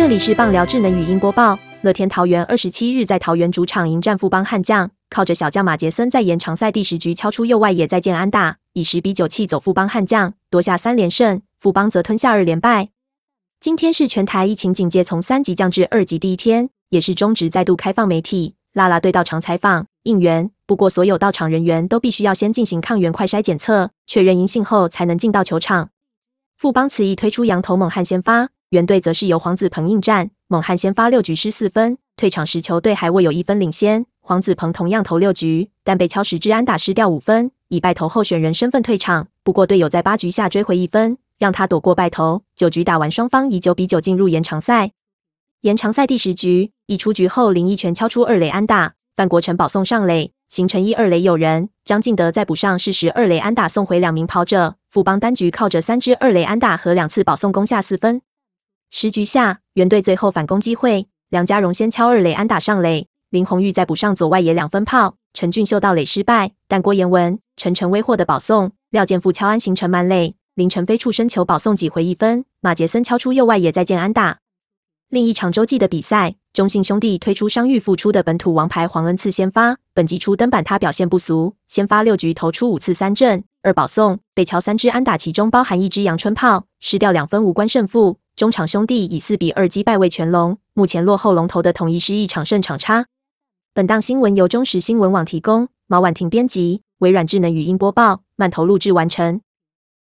这里是棒聊智能语音播报。乐天桃园二十七日在桃园主场迎战富邦悍将，靠着小将马杰森在延长赛第十局敲出右外野再见安打，以十比九气走富邦悍将，夺下三连胜。富邦则吞下二连败。今天是全台疫情警戒从三级降至二级第一天，也是中职再度开放媒体、拉拉队到场采访应援。不过，所有到场人员都必须要先进行抗原快筛检测，确认阴性后才能进到球场。富邦此役推出羊头猛汉先发。原队则是由黄子鹏应战，猛汉先发六局失四分，退场时球队还未有一分领先。黄子鹏同样投六局，但被敲十支安打失掉五分，以败投候选人身份退场。不过队友在八局下追回一分，让他躲过败投。九局打完，双方以九比九进入延长赛。延长赛第十局，一出局后林一拳敲出二垒安打，范国成保送上垒，形成一二垒有人。张敬德再补上是十二垒安打送回两名跑者。富邦单局靠着三支二垒安打和两次保送攻下四分。十局下，原队最后反攻机会，梁家荣先敲二垒安打上垒，林红玉再补上左外野两分炮，陈俊秀到垒失败，但郭彦文、陈晨威获得保送，廖健富敲安形成满垒，林晨飞触身球保送几回一分，马杰森敲出右外野再见安打。另一场洲际的比赛，中信兄弟推出伤愈复出的本土王牌黄恩赐先发，本季初登板他表现不俗，先发六局投出五次三振二保送，被敲三支安打，其中包含一支阳春炮，失掉两分无关胜负。中场兄弟以四比二击败魏全龙，目前落后龙头的统一失一场胜场差。本档新闻由中时新闻网提供，毛婉婷编辑，微软智能语音播报，慢投录制完成。